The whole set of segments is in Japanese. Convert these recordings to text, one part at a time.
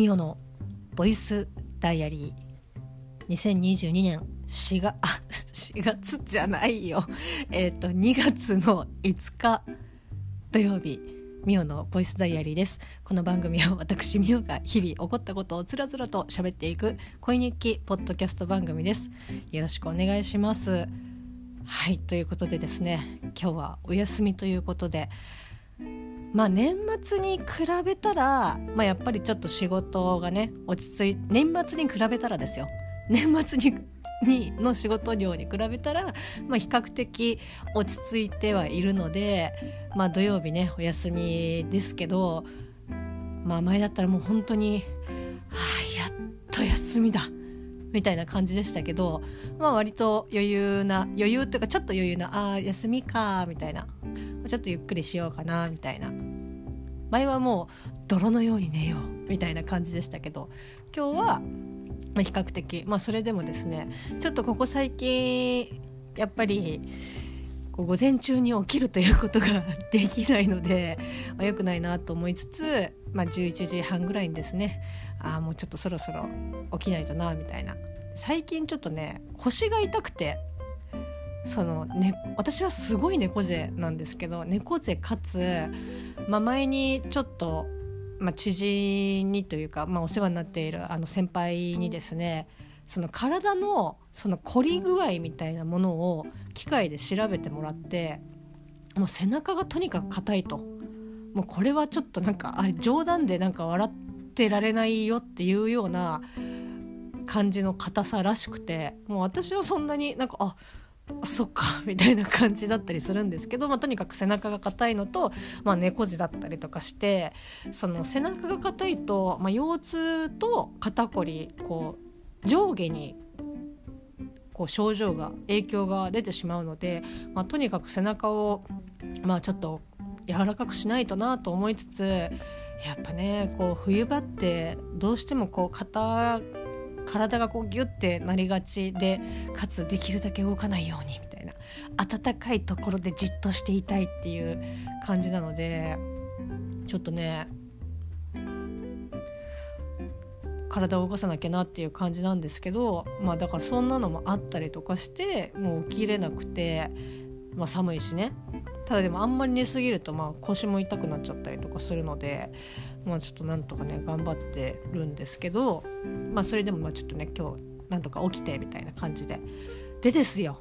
ミオのボイスダイアリー。2022年4月あ4月じゃないよ。えっ、と2月の5日土曜日ミオのボイスダイアリーです。この番組は私ミオが日々起こったことをつらつらと喋っていく恋日記ポッドキャスト番組です。よろしくお願いします。はいということでですね今日はお休みということでまあ年末に比べたら、まあ、やっぱりちょっと仕事がね落ち着い年末に比べたらですよ。年末ににの仕事量に比べたら、まあ、比較的落ち着いてはいるので、まあ、土曜日ねお休みですけど、まあ、前だったらもう本当に「はあやっと休みだ」みたいな感じでしたけど、まあ、割と余裕な余裕っていうかちょっと余裕な「ああ休みか」みたいな。ちょっとゆっくりしようかなみたいな。前はもう泥のように寝よう。みたいな感じでしたけど。今日は比較的まあそれでもですねちょっとここ最近やっぱり午前中に起きるということが できないので、まあ、良くないなと思いつつ、まあ、11時半ぐらいにですねああもうちょっとそろそろ起きないとなみたいな。最近ちょっとね腰が痛くてその、ね、私はすごい猫背なんですけど猫背かつ、まあ、前にちょっと、まあ、知人にというか、まあ、お世話になっているあの先輩にですねその体のその凝り具合みたいなものを機械で調べてもらってもう背中がとにかく硬いと。もうこれはちょっとなんかあ冗談でなんか笑ってられないよっていうような感じの硬さらしくてもう私はそんなになんかあそっか みたいな感じだったりするんですけど、まあ、とにかく背中が硬いのと、まあ、猫背だったりとかしてその背中が硬いと、まあ、腰痛と肩こりこう上下にこう症状が影響が出てしまうので、まあ、とにかく背中を、まあ、ちょっと柔らかくしないとなと思いつつやっぱねこう冬場ってどうしてもこう肩体がこうギュッてなりがちでかつできるだけ動かないようにみたいな。暖かいところでじっとしていたいっていう感じなのでちょっとね体を動かさなきゃなっていう感じなんですけどまあだからそんなのもあったりとかしてもう起きれなくて、まあ、寒いしね。ただでもあんまり寝すぎるとまあ腰も痛くなっちゃったりとかするのでまあちょっとなんとかね頑張ってるんですけどまあそれでもまあちょっとね今日なんとか起きてみたいな感じで。でですよ。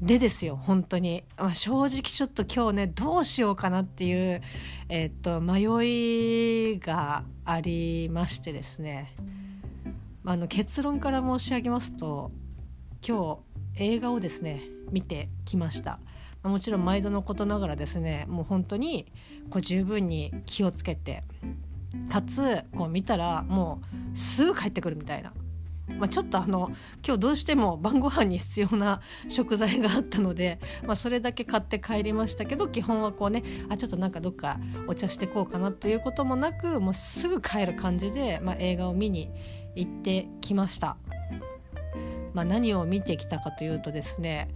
でですよ本当に、まあ、正直ちょっと今日ねどうしようかなっていう、えー、っと迷いがありましてですね、まあ、あの結論から申し上げますと今日映画をですね見てきました。もちろん毎度のことながらですねもう本当にこう十分に気をつけてかつこう見たらもうすぐ帰ってくるみたいな。まあ、ちょっとあの今日どうしても晩ご飯に必要な食材があったので、まあ、それだけ買って帰りましたけど基本はこうねあちょっとなんかどっかお茶してこうかなということもなくもうすぐ帰る感じで、まあ、映画を見に行ってきました。まあ、何を見てきたかというとですね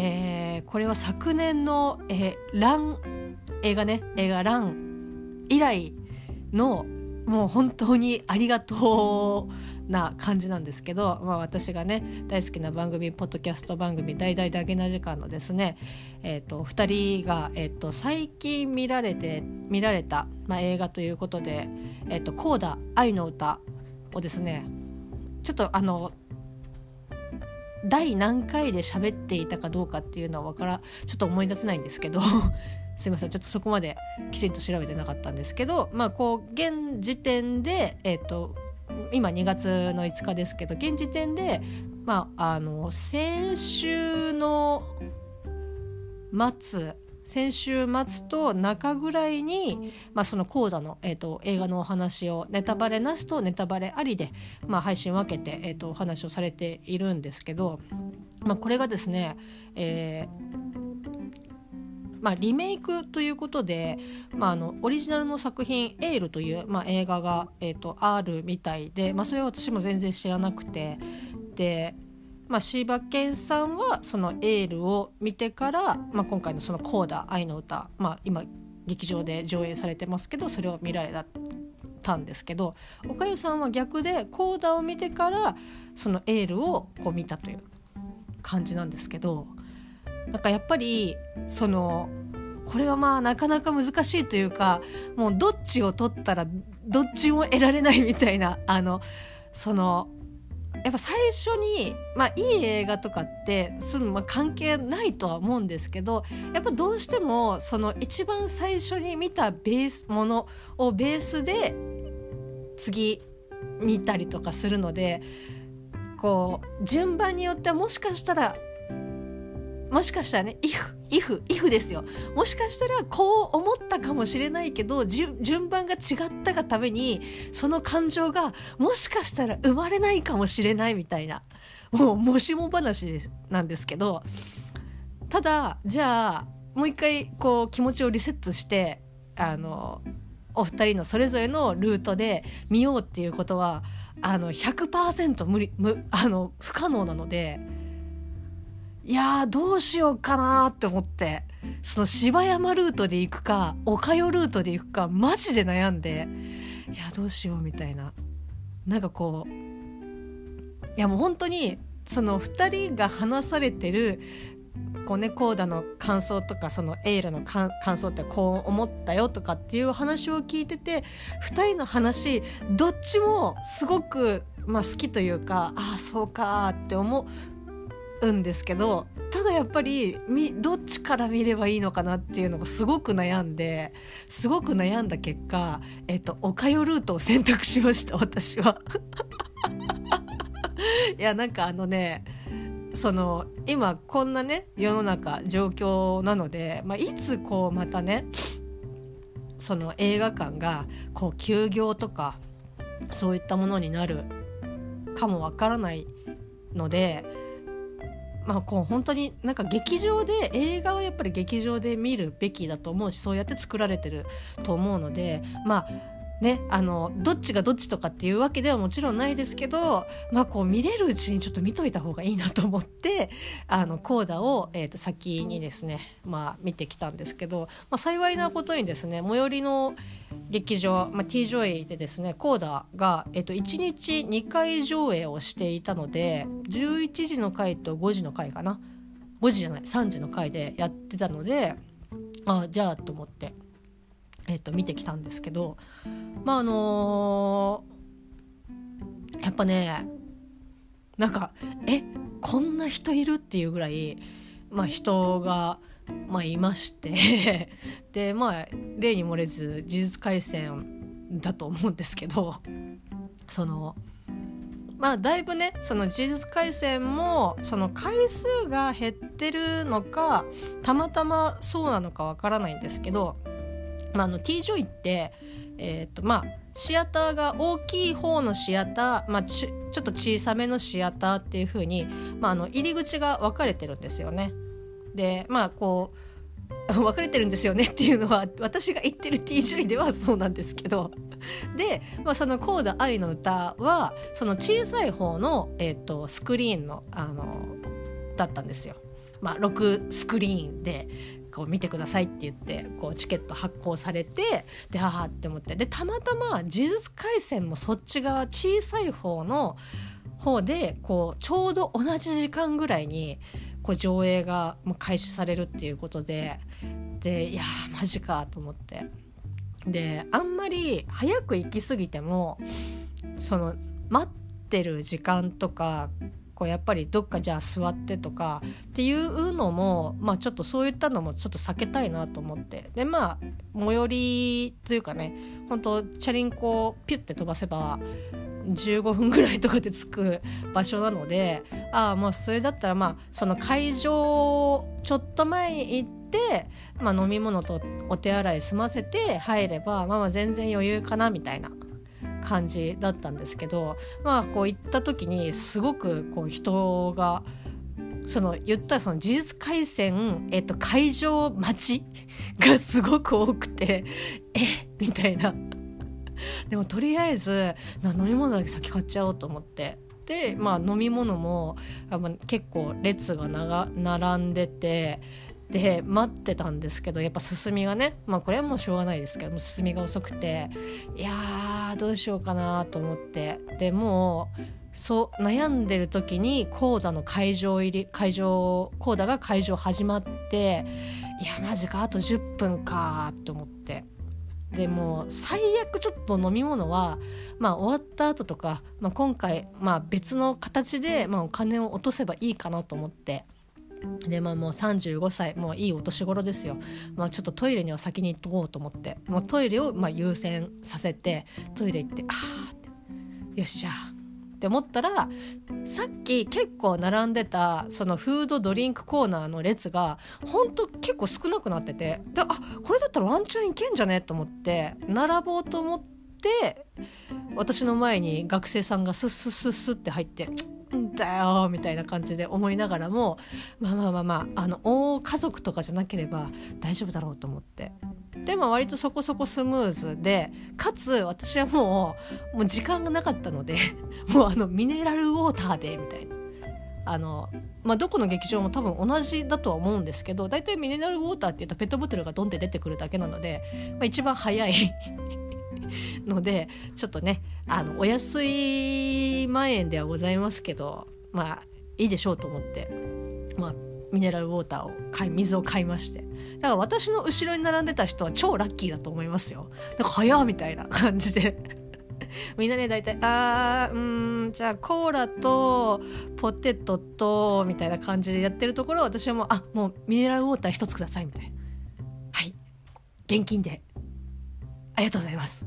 えー、これは昨年の、えー、ラン映画ね。映画「ラン」以来のもう本当にありがとうな感じなんですけど、まあ、私がね大好きな番組ポッドキャスト番組「大々だけな時間」のですね、えーと、2人が、えーと、最近見られて見られた、まあ、映画ということで「えーと、コーダ愛の歌」をですねちょっとあの第何回で喋っていたかどうかっていうのは分からちょっと思い出せないんですけど すいませんちょっとそこまできちんと調べてなかったんですけどまあこう現時点でえっ、ー、と今2月の5日ですけど現時点でまああの先週の末先週末と中ぐらいに、まあ、そのコーダの、えーと、映画のお話をネタバレなしとネタバレありで、まあ、配信分けて、えーと、お話をされているんですけど、まあ、これがですね、えーまあ、リメイクということで、まあ、あのオリジナルの作品「エール」という、まあ、映画が、えーとあるみたいで、まあ、それは私も全然知らなくてでまあ、柴犬さんはその「エール」を見てから、まあ、今回のその「コーダ愛の歌」まあ、今劇場で上映されてますけどそれを見られたんですけどおかゆさんは逆でコーダを見てからそのエールをこう見たという感じなんですけどなんかやっぱりそのこれはまあなかなか難しいというかもうどっちを取ったらどっちも得られないみたいなあのそのやっぱ最初に、まあ、いい映画とかってすぐ、まあ、関係ないとは思うんですけどやっぱどうしてもその一番最初に見たベースものをベースで次見たりとかするのでこう順番によってはもしかしたらもしかしたらね if if if ですよもしかしたらこう思ったかもしれないけど順番が違ったがためにその感情がもしかしたら生まれないかもしれないみたいなもうもしも話なんですけどただじゃあもう一回こう気持ちをリセットしてあのお二人のそれぞれのルートで見ようっていうことはあの100%無理無あの不可能なので。いやどうしようかなって思って。その芝山ルートで行くか岡代ルートで行くかマジで悩んで。いやどうしようみたいな。なんかこういやもう本当にその2人が話されてるこうねコーダの感想とかそのエイラの感想ってこう思ったよとかっていう話を聞いてて2人の話どっちもすごく、まあ、好きというかああそうかって思う。うんですけどただやっぱりどっちから見ればいいのかなっていうのがすごく悩んですごく悩んだ結果、えっと、おかよルートを選択しました私は。いやなんかあのねその今こんなね世の中状況なので、まあ、いつこうまたねその映画館がこう休業とかそういったものになるかもわからないのでまあ、こう本当になんか劇場で映画はやっぱり劇場で見るべきだと思うしそうやって作られてると思うのでまあね、あのどっちがどっちとかっていうわけではもちろんないですけど、まあ、こう見れるうちにちょっと見といた方がいいなと思ってあのコーダを、えー、と先にですね、まあ、見てきたんですけど、まあ、幸いなことにですね最寄りの劇場、まあ、T ジョイでですねコーダが、えー、と1日2回上映をしていたので11時の回と5時の回かな？5時じゃない3時の回でやってたのであじゃあと思って。えー、と見てきたんですけどまああのー、やっぱねなんかえこんな人いるっていうぐらい、まあ、人が、まあ、いまして でまあ例に漏れず事実回線だと思うんですけどそのまあだいぶねその事実回線もその回数が減ってるのかたまたまそうなのかわからないんですけどまあ、あの T ジョイって、えーとまあ、シアターが大きい方のシアター、まあ、ちょっと小さめのシアターっていう風に、まあ、あの入り口が分かれてるんですよね。でまあこう 分かれてるんですよねっていうのは 私が言ってる T ジョイではそうなんですけどで、まあ、その「コーダ愛の歌は」その小さい方の、えーと、スクリーンのあのだったんですよ。まあ、6スクリーンでこう見てくださいって言ってこうチケット発行されてでははって思ってでたまたま呪術廻戦もそっち側小さい方の方でこうちょうど同じ時間ぐらいにこう上映が開始されるっていうことででいやマジかと思って。であんまり早く行き過ぎてもその待ってる時間とかこうやっぱりどっかじゃあ座ってとかっていうのも、まあ、ちょっとそういったのもちょっと避けたいなと思って。でまあ最寄りというかね本当チャリンコをピュッて飛ばせば15分ぐらいとかで着く場所なのでああもうそれだったらまあその会場ちょっと前に行って、まあ、飲み物とお手洗い済ませて入れば、まあ、まあ全然余裕かなみたいな感じだったんですけどまあこう行った時にすごくこう人がその言ったらその事実回線、えっと、会場待ちがすごく多くてえみたいな でもとりあえず飲み物だけ先買っちゃおうと思って。でまあ飲み物も結構列が並んでて。で待ってたんですけどやっぱ進みがねまあこれはもうしょうがないですけど進みが遅くて。いやーどうしようかなと思って。でもうそう悩んでる時にコーダの会場入り会場コーダが会場始まっていやマジかあと10分かと思って。でも最悪ちょっと飲み物は、まあ、終わった後とか、まあ、今回、まあ、別の形で、まあ、お金を落とせばいいかなと思って。でまあもう35歳もういいお年頃ですよ、まあ、ちょっとトイレには先に行っとこうと思って。もうトイレをま優先させてトイレ行ってああって。よしじゃあって思ったらさっき結構並んでたそのフードドリンクコーナーの列がほんと結構少なくなっててであこれだったらワンチャンいけんじゃね？と思って並ぼうと思って私の前に学生さんがスッスッスッスッって入ってだよみたいな感じで思いながらもまあまあまあまああの大家族とかじゃなければ大丈夫だろうと思ってでも割とそこそこスムーズでかつ私はもうもう時間がなかったので もうあのミネラルウォーターでみたいな。あのまあ、どこの劇場も多分同じだとは思うんですけど大体ミネラルウォーターっていうとペットボトルがドンって出てくるだけなので、まあ、一番早いのでちょっとねあのお安い万円ではございますけどまあいいでしょうと思って、まあ、ミネラルウォーターを買い水を買いまして。だから私の後ろに並んでた人は超ラッキーだと思いますよ。なんか早みたいな感じで。みんなね大体「あーうんじゃあコーラとポテトと」みたいな感じでやってるところ私はもう「あもうミネラルウォーター1つください」みたいな「はい。現金で。ありがとうございます」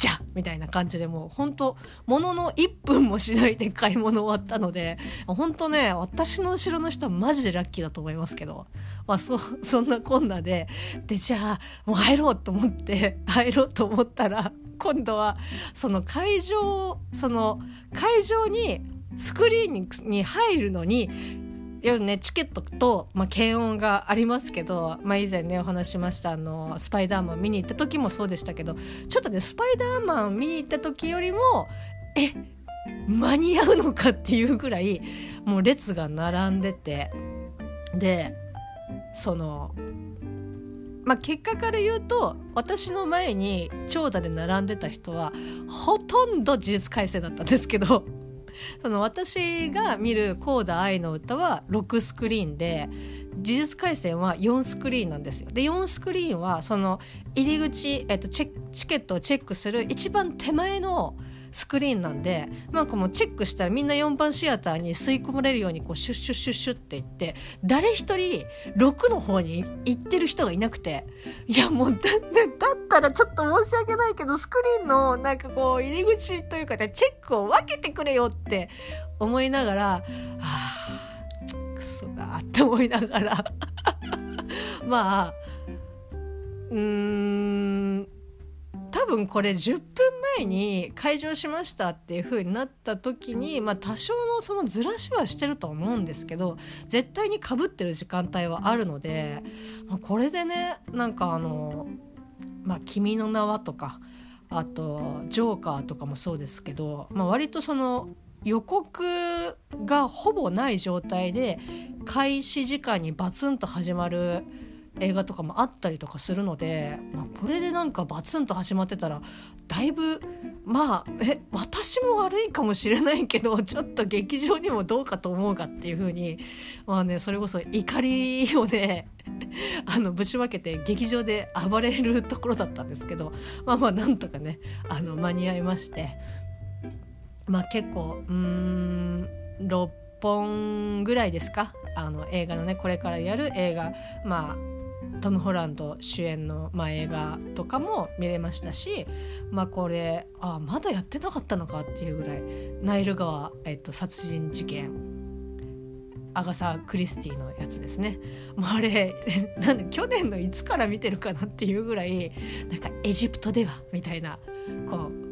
じゃみたいな感じでもう本当ものの1分もしないで買い物終わったので本当ね私の後ろの人はマジでラッキーだと思いますけど、まあ、そそんなこんなででじゃあもう入ろうと思って入ろうと思ったら今度はその会場その会場にスクリーンに入るのに夜ねチケットと、まあ、検温がありますけど、まあ、以前ねお話しましたあのスパイダーマン見に行った時もそうでしたけどちょっとねスパイダーマン見に行った時よりもえ間に合うのかっていうぐらいもう列が並んでて。でそのまあ、結果から言うと私の前に長蛇で並んでた人はほとんど事実改正だったんですけど。その私が見る「コーダ愛の歌」は6スクリーンで「呪術廻戦」は4スクリーンなんですよ。で4スクリーンはその入り口、えっと、チチケットをチェックする一番手前のスクリーンなんでなんかもうチェックしたらみんな4番シアターに吸い込まれるようにこうシュッシュッシュッシュッっていって誰一人6の方に行ってる人がいなくていやもうだだったらちょっと申し訳ないけどスクリーンのなんかこう入り口というかチェックを分けてくれよって思いながらはあクソがって思いながら。まあうーん多分これ10分前に開場しましたっていう風になった時に、まあ、多少のそのずらしはしてると思うんですけど絶対にかぶってる時間帯はあるので、まあ、これでねなんかあの「まあ、君の名は」とかあと「ジョーカー」とかもそうですけど、まあ、割とその予告がほぼない状態で開始時間にバツンと始まる映画とかもあったりとかするので、まあ、これでなんかバツンと始まってたらだいぶまあえ私も悪いかもしれないけど ちょっと劇場にもどうかと思うかっていう風にまあねそれこそ怒りをね あのぶちまけて劇場で暴れるところだったんですけどまあまあなんとかねあの間に合いまして。まあ結構うーん6本ぐらいですか？あの映画のねこれからやる映画。まあトム・ホランド主演の、まあ、映画とかも見れましたし、まあ、これあまだやってなかったのかっていうぐらいナイル川、えっと、殺人事件アガサ・クリスティのやつですね。もうあれ なんで去年のいつから見てるかなっていうぐらいなんかエジプトではみたいなこう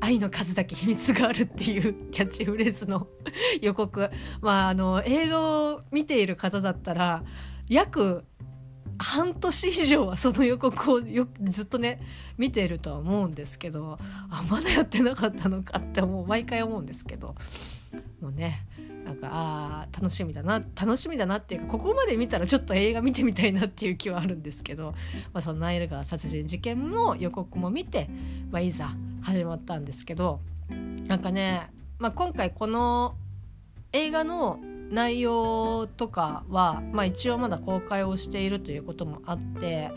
愛の数だけ秘密があるっていうキャッチフレーズの 予告まああの映画を見ている方だったら約半年以上はその予告をよずっとね見ているとは思うんですけどあまだやってなかったのかってもう毎回思うんですけどもうねなんかあ楽しみだな楽しみだなっていうかここまで見たらちょっと映画見てみたいなっていう気はあるんですけど、まあ、そのナイル川殺人事件の予告も見て、まあ、いざ始まったんですけどなんかね、まあ、今回この映画の内容とかは、まあ、一応まだ公開をしているということもあって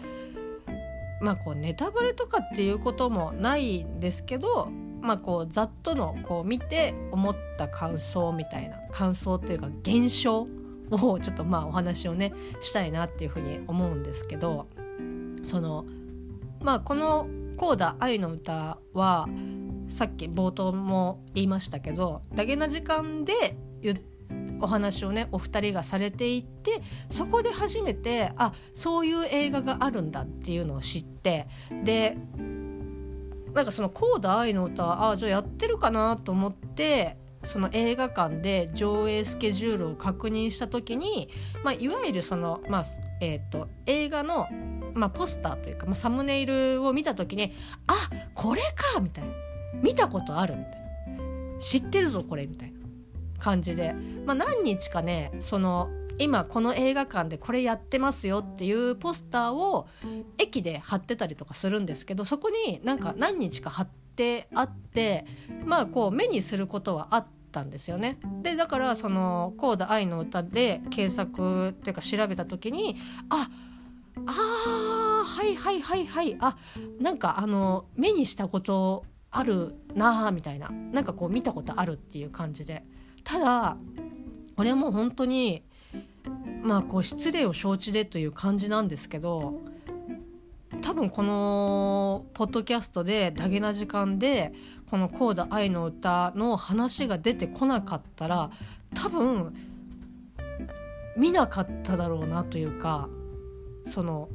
まあこうネタバレとかっていうこともないんですけどまあこうざっとのこう見て思った感想みたいな感想っていうか現象をちょっとまあお話をねしたいなっていうふうに思うんですけどそのまあこの「コーダ愛の歌」はさっき冒頭も言いましたけどダゲな時間で言ってお話をねお二人がされていってそこで初めてあそういう映画があるんだっていうのを知ってでなんかその「コーダ愛の歌」あじゃあやってるかなと思ってその映画館で上映スケジュールを確認した時に、まあ、いわゆるその、まあえーと、映画の、まあ、ポスターというか、まあ、サムネイルを見た時にあこれかみたいな。見たことあるみたいな。知ってるぞこれみたいな。感じで、まあ、何日かねその今この映画館でこれやってますよっていうポスターを駅で貼ってたりとかするんですけどそこになんか何日か貼ってあってまあこう目にすることはあったんですよね。でだからその「コーダ愛の歌」で検索っていうか調べた時にああはいはいはいはいあなんかあの目にしたことあるなあみたいな。なんかこう見たことあるっていう感じで。ただこれはもう本当にまあこう失礼を承知でという感じなんですけど多分このポッドキャストでダゲな時間でこの「コーダ愛の歌」の話が出てこなかったら多分見なかっただろうなというかその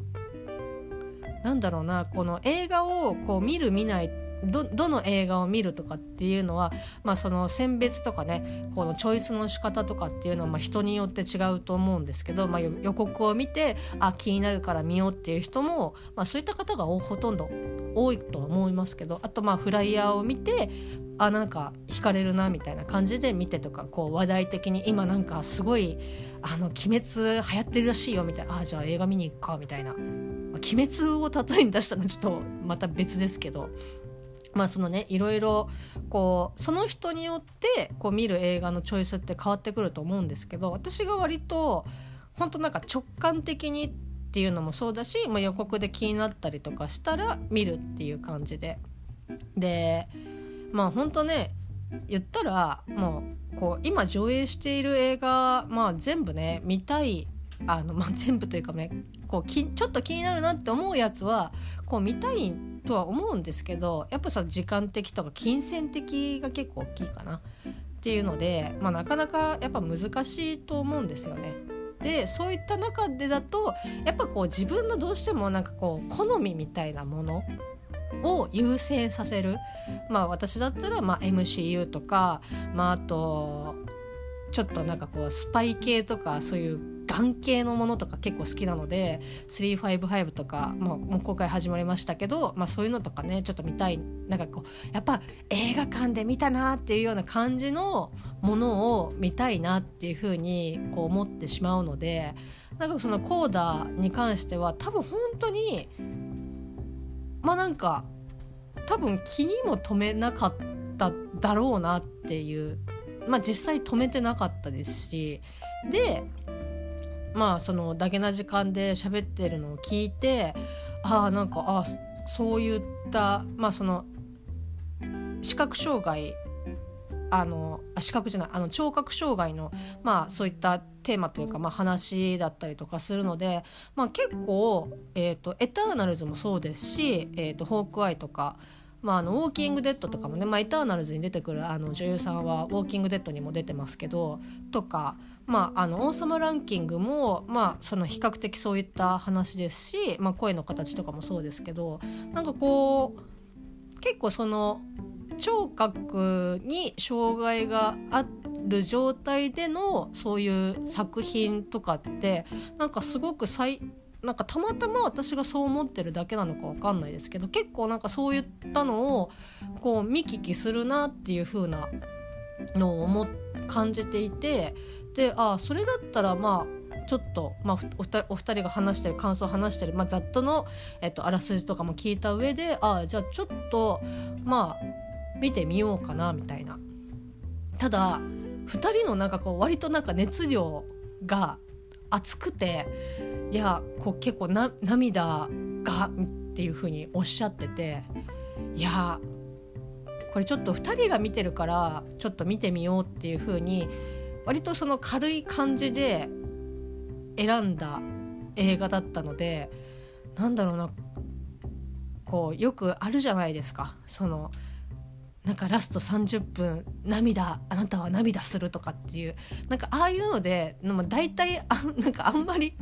なんだろうなこの映画をこう見る見ないどどの映画を見るとかっていうのは、まあ、その選別とかねこのチョイスの仕方とかっていうのはまあ人によって違うと思うんですけど、まあ、予告を見てあ気になるから見ようっていう人も、まあ、そういった方がほとんど多いとは思いますけどあとまあフライヤーを見てあなんか惹かれるなみたいな感じで見てとかこう話題的に今なんかすごい「あの鬼滅流行ってるらしいよ」みたいな「あじゃあ映画見に行くか」みたいな。鬼滅を例えに出したのはちょっとまた別ですけどまあそのねいろいろこうその人によってこう見る映画のチョイスって変わってくると思うんですけど私が割と本当なんか直感的にっていうのもそうだし、まあ、予告で気になったりとかしたら見るっていう感じで。でまあ本当ね言ったらもうこう今上映している映画、まあ、全部ね見たいあの、まあ、全部というかねこうきちょっと気になるなって思うやつはこう見たいとは思うんですけどやっぱさ時間的とか金銭的が結構大きいかなっていうので、まあ、なかなかやっぱ難しいと思うんですよね。でそういった中でだとやっぱこう自分のどうしてもなんかこう好みみたいなものを優先させるまあ私だったらまあ MCU とか、まあ、あとちょっとなんかこうスパイ系とかそういう眼系のものとか結構好きなので355とか、まあ、もう公開始まりましたけど、まあ、そういうのとかねちょっと見たい。なんかこうやっぱ映画館で見たなっていうような感じのものを見たいなっていうふうに思ってしまうのでなんかそのコーダーに関しては多分本当にまあなんか多分気にも留めなかっただろうなっていうまあ実際止めてなかったですしでまあそのだけな時間で喋ってるのを聞いてああなんかあそういったまあその視覚障害あの視覚じゃないあの聴覚障害のまあそういったテーマというか、まあ、話だったりとかするので、まあ、結構、えーと、エターナルズもそうですし、えーとホークアイとかまあ、あのウォーキング・デッドとかもね、まあ、イターナルズに出てくるあの女優さんはウォーキング・デッドにも出てますけどとか、まあ、あの王様ランキングも、まあ、その比較的そういった話ですし、まあ、声の形とかもそうですけどなんかこう結構その聴覚に障害がある状態でのそういう作品とかってなんかすごく最なんかたまたま私がそう思ってるだけなのか分かんないですけど結構なんかそういったのをこう見聞きするなっていう風なのを思感じていてでああそれだったらまあちょっと、まあ、お二人が話してる感想を話してる、まあ、ざっとの、えっと、あらすじとかも聞いた上であじゃあちょっとまあ見てみようかなみたいな。ただ2人のなんかこう割となんか熱量が熱くていやこう結構な涙がっていう風におっしゃってていやこれちょっと2人が見てるからちょっと見てみようっていう風に割とその軽い感じで選んだ映画だったのでなんだろうなこうよくあるじゃないですか。そのなんかラスト30分涙あなたは涙するとかっていう。なんかああいうので大体あなんかあんまり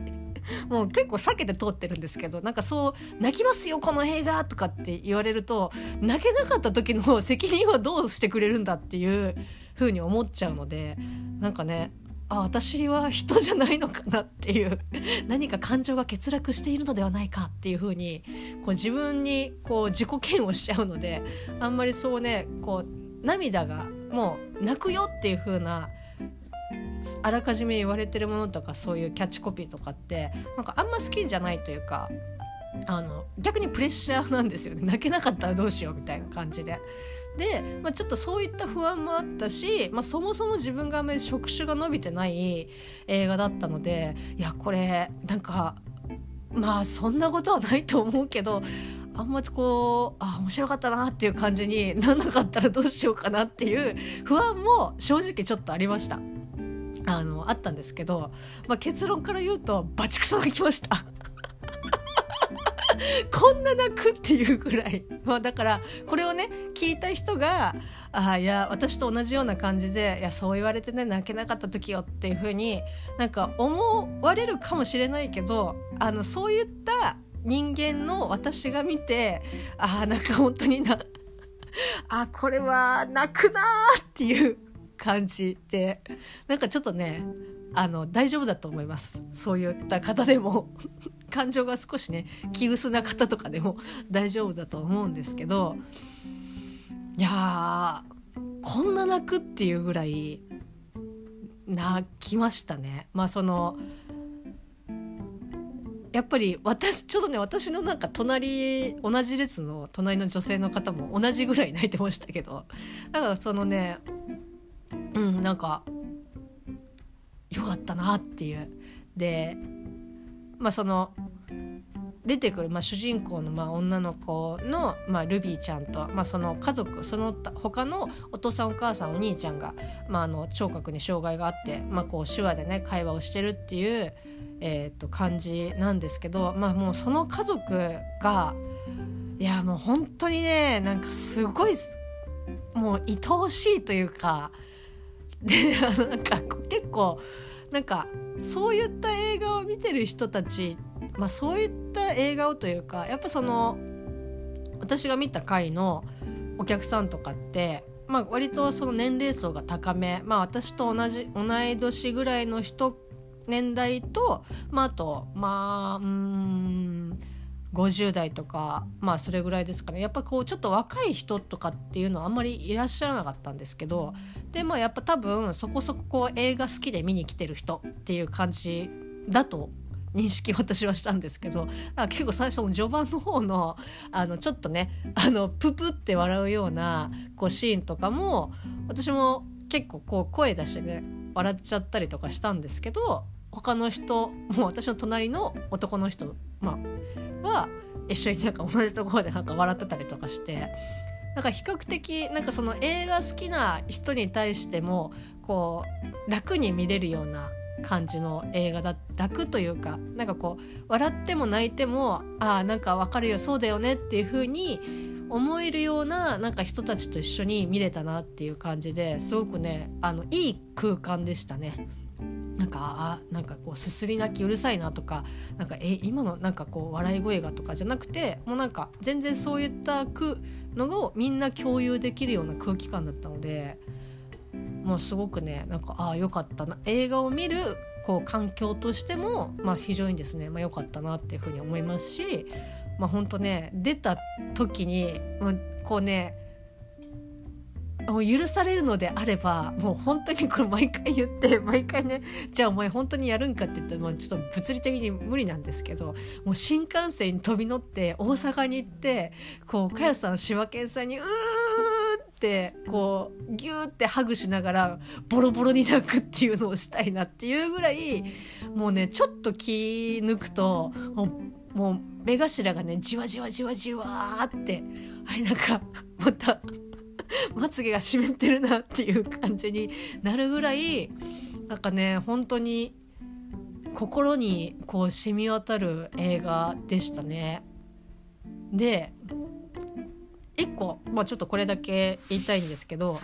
もう結構避けて通ってるんですけどなんかそう「泣きますよこの映画」とかって言われると泣けなかった時の責任はどうしてくれるんだっていうふうに思っちゃうのでなんかねあ私は人じゃないのかなっていう何か感情が欠落しているのではないかっていうふうにこう自分にこう自己嫌悪しちゃうのであんまりそうねこう涙がもう泣くよっていう風なあらかじめ言われてるものとかそういうキャッチコピーとかってなんかあんま好きじゃないというかあの逆にプレッシャーなんですよね泣けなかったらどうしようみたいな感じで。で、まあ、ちょっとそういった不安もあったし、まあ、そもそも自分があんまり触手が伸びてない映画だったのでいやこれなんかまあそんなことはないと思うけどあんまりこうあ面白かったなっていう感じにならなかったらどうしようかなっていう不安も正直ちょっとありました。あのあったんですけど、まあ、結論から言うとバチクソ泣きました。こんな泣くっていうぐらい、まあ、だからこれをね聞いた人が「ああいや私と同じような感じでいやそう言われてね泣けなかった時よ」っていうふうになんか思われるかもしれないけどあのそういった人間の私が見てあなんか本当になあこれは泣くなーっていう感じでなんかちょっとねあの大丈夫だと思います。そういった方でも。感情が少しね気薄な方とかでも大丈夫だと思うんですけどいやこんな泣くっていうぐらい泣きましたね。まあそのやっぱり私ちょうどね私のなんか隣同じ列の隣の女性の方も同じぐらい泣いてましたけど。だからそのねうんなんかよかったなっていう。でまあその出てくる、まあ、主人公のまあ女の子の、まあ、ルビーちゃんと、まあ、その家族その他のお父さんお母さんお兄ちゃんが、まあ、あの聴覚に障害があって、まあ、こう手話でね会話をしてるっていう、えー、と感じなんですけど、まあ、もうその家族がいやもう本当にねなんかすごいもう愛おしいというかでなんか結構なんかそういった映画を見てる人たち、まあ、そういった映画をというかやっぱその私が見た回のお客さんとかって、まあ、割とその年齢層が高め、まあ、私と同じ同い年ぐらいの人年代と、まあ、あとまあうん50代とかまあそれぐらいですかね。やっぱこうちょっと若い人とかっていうのはあんまりいらっしゃらなかったんですけどでまあやっぱ多分そこそここう映画好きで見に来てる人っていう感じだと認識私はしたんですけど結構最初の序盤の方のあのちょっとねあのププって笑うようなこうシーンとかも私も結構こう声出してね笑っちゃったりとかしたんですけど他の人もう私の隣の男の人まあは一緒になんか同じところでなんか笑ってたりとかしてなんか比較的なんかその映画好きな人に対してもこう楽に見れるような感じの映画だ楽というかなんかこう笑っても泣いてもああなんかわかるよそうだよねっていう風に思えるようななんか人たちと一緒に見れたなっていう感じですごくねあのいい空間でしたね。なんかあなんかこうすすり泣きうるさいなとかなんかえ今のなんかこう笑い声がとかじゃなくてもうなんか全然そういったのをみんな共有できるような空気感だったのでもうすごくねなんかああよかったな。映画を見るこう環境としても、まあ、非常にですね、まあ、かったなっていうふうに思いますし、まあ、本当ね出た時に、まあ、こうねもう許されるのであればもう本当にこれ毎回言って 毎回ねじゃあお前本当にやるんかって言ってもちょっと物理的に無理なんですけどもう新幹線に飛び乗って大阪に行ってこうかよさん柴犬さんに「うー!」ってこうギューってハグしながらボロボロに泣くっていうのをしたいなっていうぐらいもうねちょっと気抜くともうもう目頭がねじわじわじわじわってあれなんかまた まつげが湿ってるなっていう感じになるぐらいなんかね本当に心にこう染み渡る映画でしたね。で1個、まあ、ちょっとこれだけ言いたいんですけど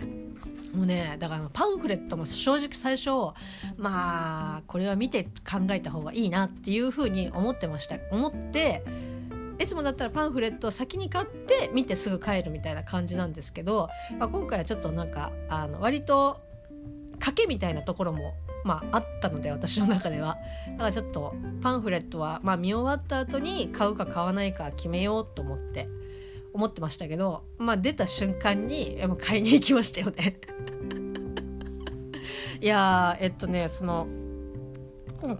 もうねだからパンフレットも正直最初まあこれは見て考えた方がいいなっていうふうに思ってました思っていつもだったらパンフレットを先に買って見てすぐ帰るみたいな感じなんですけど、まあ、今回はちょっとなんかあの割と賭けみたいなところもまあ、あったので私の中では。だからちょっとパンフレットは、まあ、見終わった後に買うか買わないか決めようと思って思ってましたけど、まあ、出た瞬間にもう買いに行きましたよね。いやえっとねその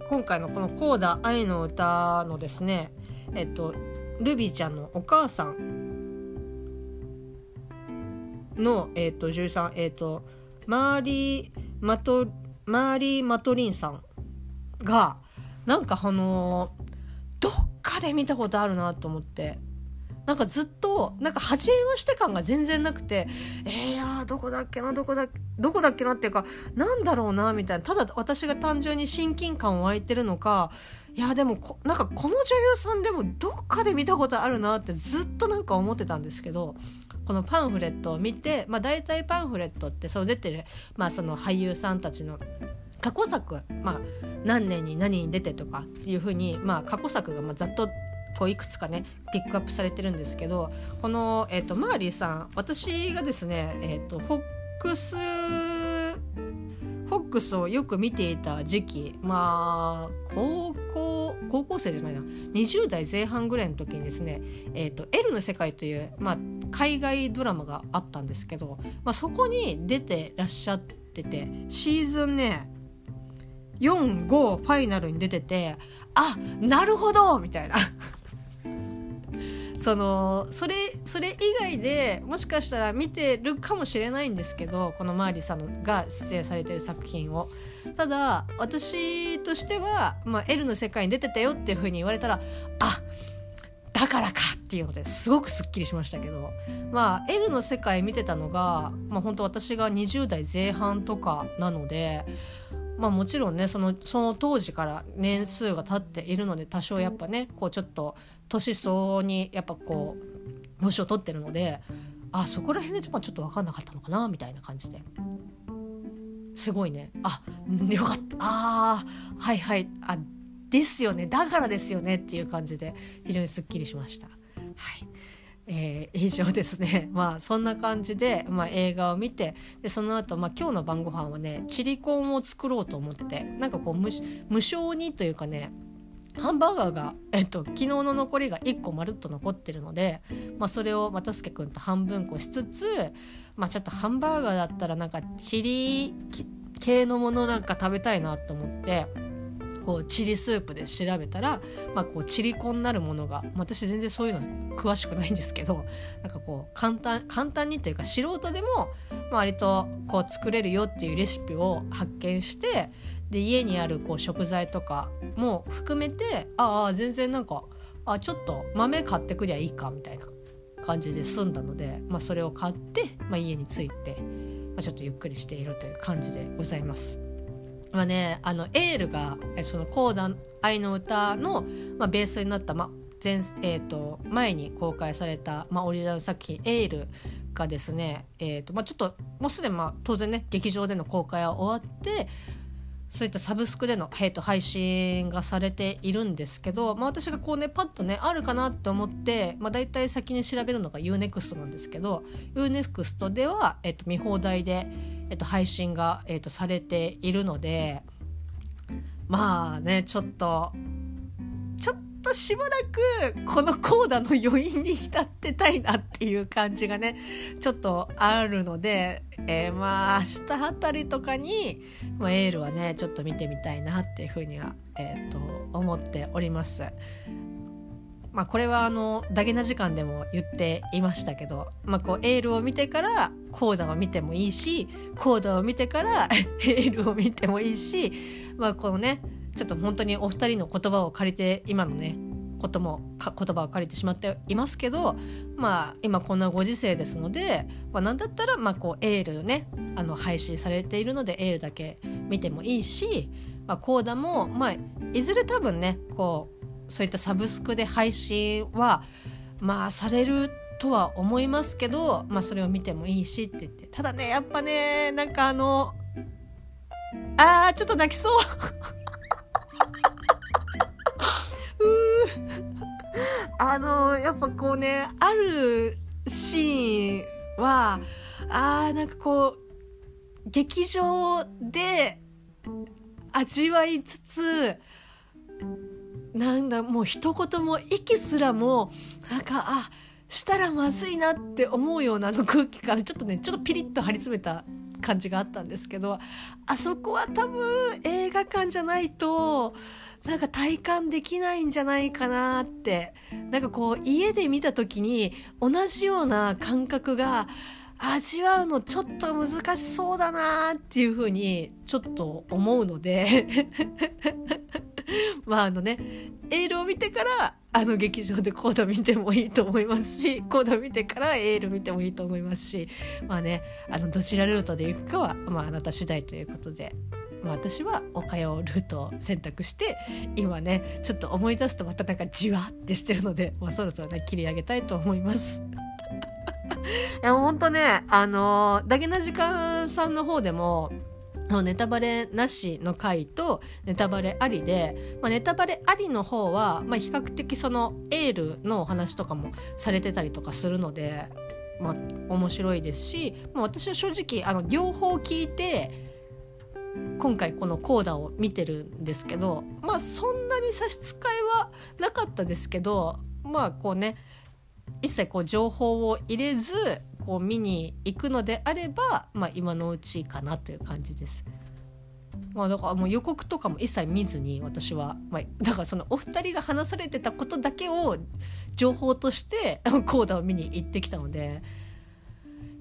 今回のこの「コーダ愛の歌」のですねえっとルビーちゃんのお母さんの、えっと、女優さん、えっと、マーリー・マトマーリー・マトリンさんがなんかあのどっかで見たことあるなと思って。なんかずっとなんか初めまして感が全然なくてえー、やどこだっけなどこだどこだっけなっていうかなんだろうなみたいな。ただ私が単純に親近感湧いてるのかいやでもこなんかこの女優さんでもどっかで見たことあるなってずっとなんか思ってたんですけどこのパンフレットを見て、まあ、大体パンフレットってそう出てる、まあ、その俳優さんたちの過去作、まあ、何年に何に出てとかっていうふうに、まあ、過去作がまざっとこういくつかねピックアップされてるんですけどこの、えーと、マーリーさん私がですね、えーと、フォックスックスをよく見ていた時期まあ高校高校生じゃないな。20代前半ぐらいの時にですね「えーと、L の世界」という、まあ、海外ドラマがあったんですけど、まあ、そこに出てらっしゃっててシーズンね45ファイナルに出ててあなるほどみたいな。そのそれそれ以外でもしかしたら見てるかもしれないんですけどこのマーリさんが出演されてる作品を。ただ私としては、まあ、L の世界に出てたよっていうふうに言われたらあだからかっていうのですごくすっきりしましたけど。まあ L の世界見てたのが、まあ、本当私が20代前半とかなのでまあもちろんねそのその当時から年数が経っているので多少やっぱねこうちょっと年相応にやっぱこう年を取ってるのであそこら辺でちょっと分かんなかったのかなみたいな感じで。すごいね。あよかった。あはいはい。あですよね。だからですよねっていう感じで非常にすっきりしました。はいえー、以上ですね まあそんな感じで、まあ、映画を見てでその後、まあ今日の晩ご飯はねチリコンを作ろうと思ってなんかこう無無償にというかねハンバーガーが、えっと、昨日の残りが1個まるっと残ってるので、まあ、それを又助君と半分こしつつ、まあ、ちょっとハンバーガーだったらなんかチリ系のものなんか食べたいなと思って。こうチリスープで調べたら、まあ、こうチリコになるものが私全然そういうの詳しくないんですけどなんかこう簡単簡単にっていうか素人でも割とこう作れるよっていうレシピを発見してで家にあるこう食材とかも含めてああ全然なんかあちょっと豆買ってくりゃいいかみたいな感じで済んだので、まあ、それを買って、まあ、家に着いて、まあ、ちょっとゆっくりしているという感じでございます。まあね、あのエールがそのコーダ愛の歌の、まあ、ベースになった、ま前えーと、前に公開された、まあ、オリジナル作品「エール」がですね、えーとまあ、ちょっともうすでに、まあ、当然ね劇場での公開は終わってそういったサブスクでの、えー、と配信がされているんですけど、まあ、私がこうねパッとねあるかなって思って、まあ、大体先に調べるのが UNEXT なんですけど UNEXT では、えー、と見放題で、えー、と配信が、えー、とされているのでまあねちょっととしばらくこのコーダの余韻に浸ってたいなっていう感じがねちょっとあるので、えー、まあ明日あたりとかに、まあ、エールはねちょっと見てみたいなっていうふうには、えーと、思っております。まあ、これはあのダゲな時間でも言っていましたけど、まあ、こうエールを見てからコーダを見てもいいしコーダを見てから エールを見てもいいし、まあ、このねちょっと本当にお二人の言葉を借りて今のねことも言葉を借りてしまっていますけどまあ今こんなご時世ですので、まあ、何だったらまあこうエールねあの配信されているのでエールだけ見てもいいし、まあ、コーダも、まあ、いずれ多分ねこうそういったサブスクで配信はまあされるとは思いますけど、まあ、それを見てもいいしって言ってただねやっぱねなんかあのあーちょっと泣きそう。あのやっぱこうねあるシーンはあーなんかこう劇場で味わいつつなんだもう一言も息すらもなんかあしたらまずいなって思うようなの空気感ちょっとねちょっとピリッと張り詰めた感じがあったんですけどあそこは多分映画館じゃないとなんか体感できないんじゃないかなってなんかこう家で見た時に同じような感覚が味わうのちょっと難しそうだなっていうふうにちょっと思うので まああのねエールを見てからあの劇場でコード見てもいいと思いますしコード見てからエール見てもいいと思いますしまあねあのどちらルートで行くかは、まあ、あなた次第ということで。私はおかよルートを選択して今ねちょっと思い出すとまたなんかじわってしてるので、まあ、そろそろね切り上げたいと思います。いや本当ねあのダゲな時間さんの方でもネタバレなしの回とネタバレありで、まあ、ネタバレありの方は、まあ、比較的そのエールのお話とかもされてたりとかするので、まあ、面白いですし、まあ、私は正直あの両方聞いて今回このコーダを見てるんですけどまあそんなに差し支えはなかったですけどまあこうね一切こう情報を入れずこう見に行くのであれば、まあ、今のうちかなという感じです。まあ、だからもう予告とかも一切見ずに私は、まあ、だからそのお二人が話されてたことだけを情報として コーダを見に行ってきたので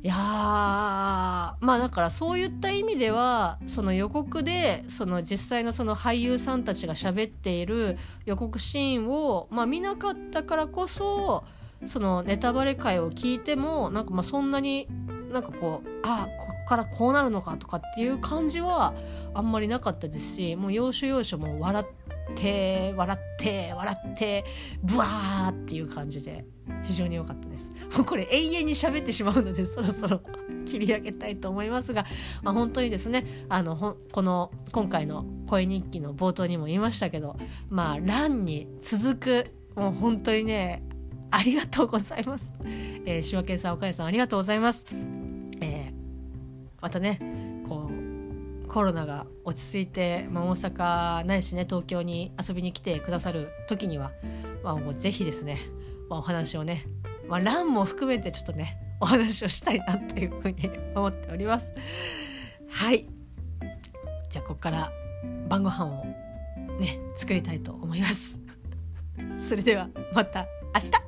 いやまあだからそういった意味ではその予告でその実際のその俳優さんたちが喋っている予告シーンを、まあ、見なかったからこそそのネタバレ会を聞いてもなんかまあそんなになんかこうあここからこうなるのかとかっていう感じはあんまりなかったですしもう要所要所も笑ってて笑って笑ってブワーっていう感じで非常に良かったですもう これ永遠に喋ってしまうのでそろそろ 切り上げたいと思いますが、まあ、本当にですねあのこの今回の声日記の冒頭にも言いましたけどまあ乱に続くもう本当にねありがとうございます。えー、柴犬さん、岡谷さん、ありがとうございます。えー、またね、コロナが落ち着いて、まあ、大阪ないしね、東京に遊びに来てくださる時には、まあ、もうぜひですね、まあ、お話をね、まあ、ランも含めてちょっとね、お話をしたいなというふうに思っております。はい。じゃあ、ここから晩ご飯をね、作りたいと思います。それでは、また明日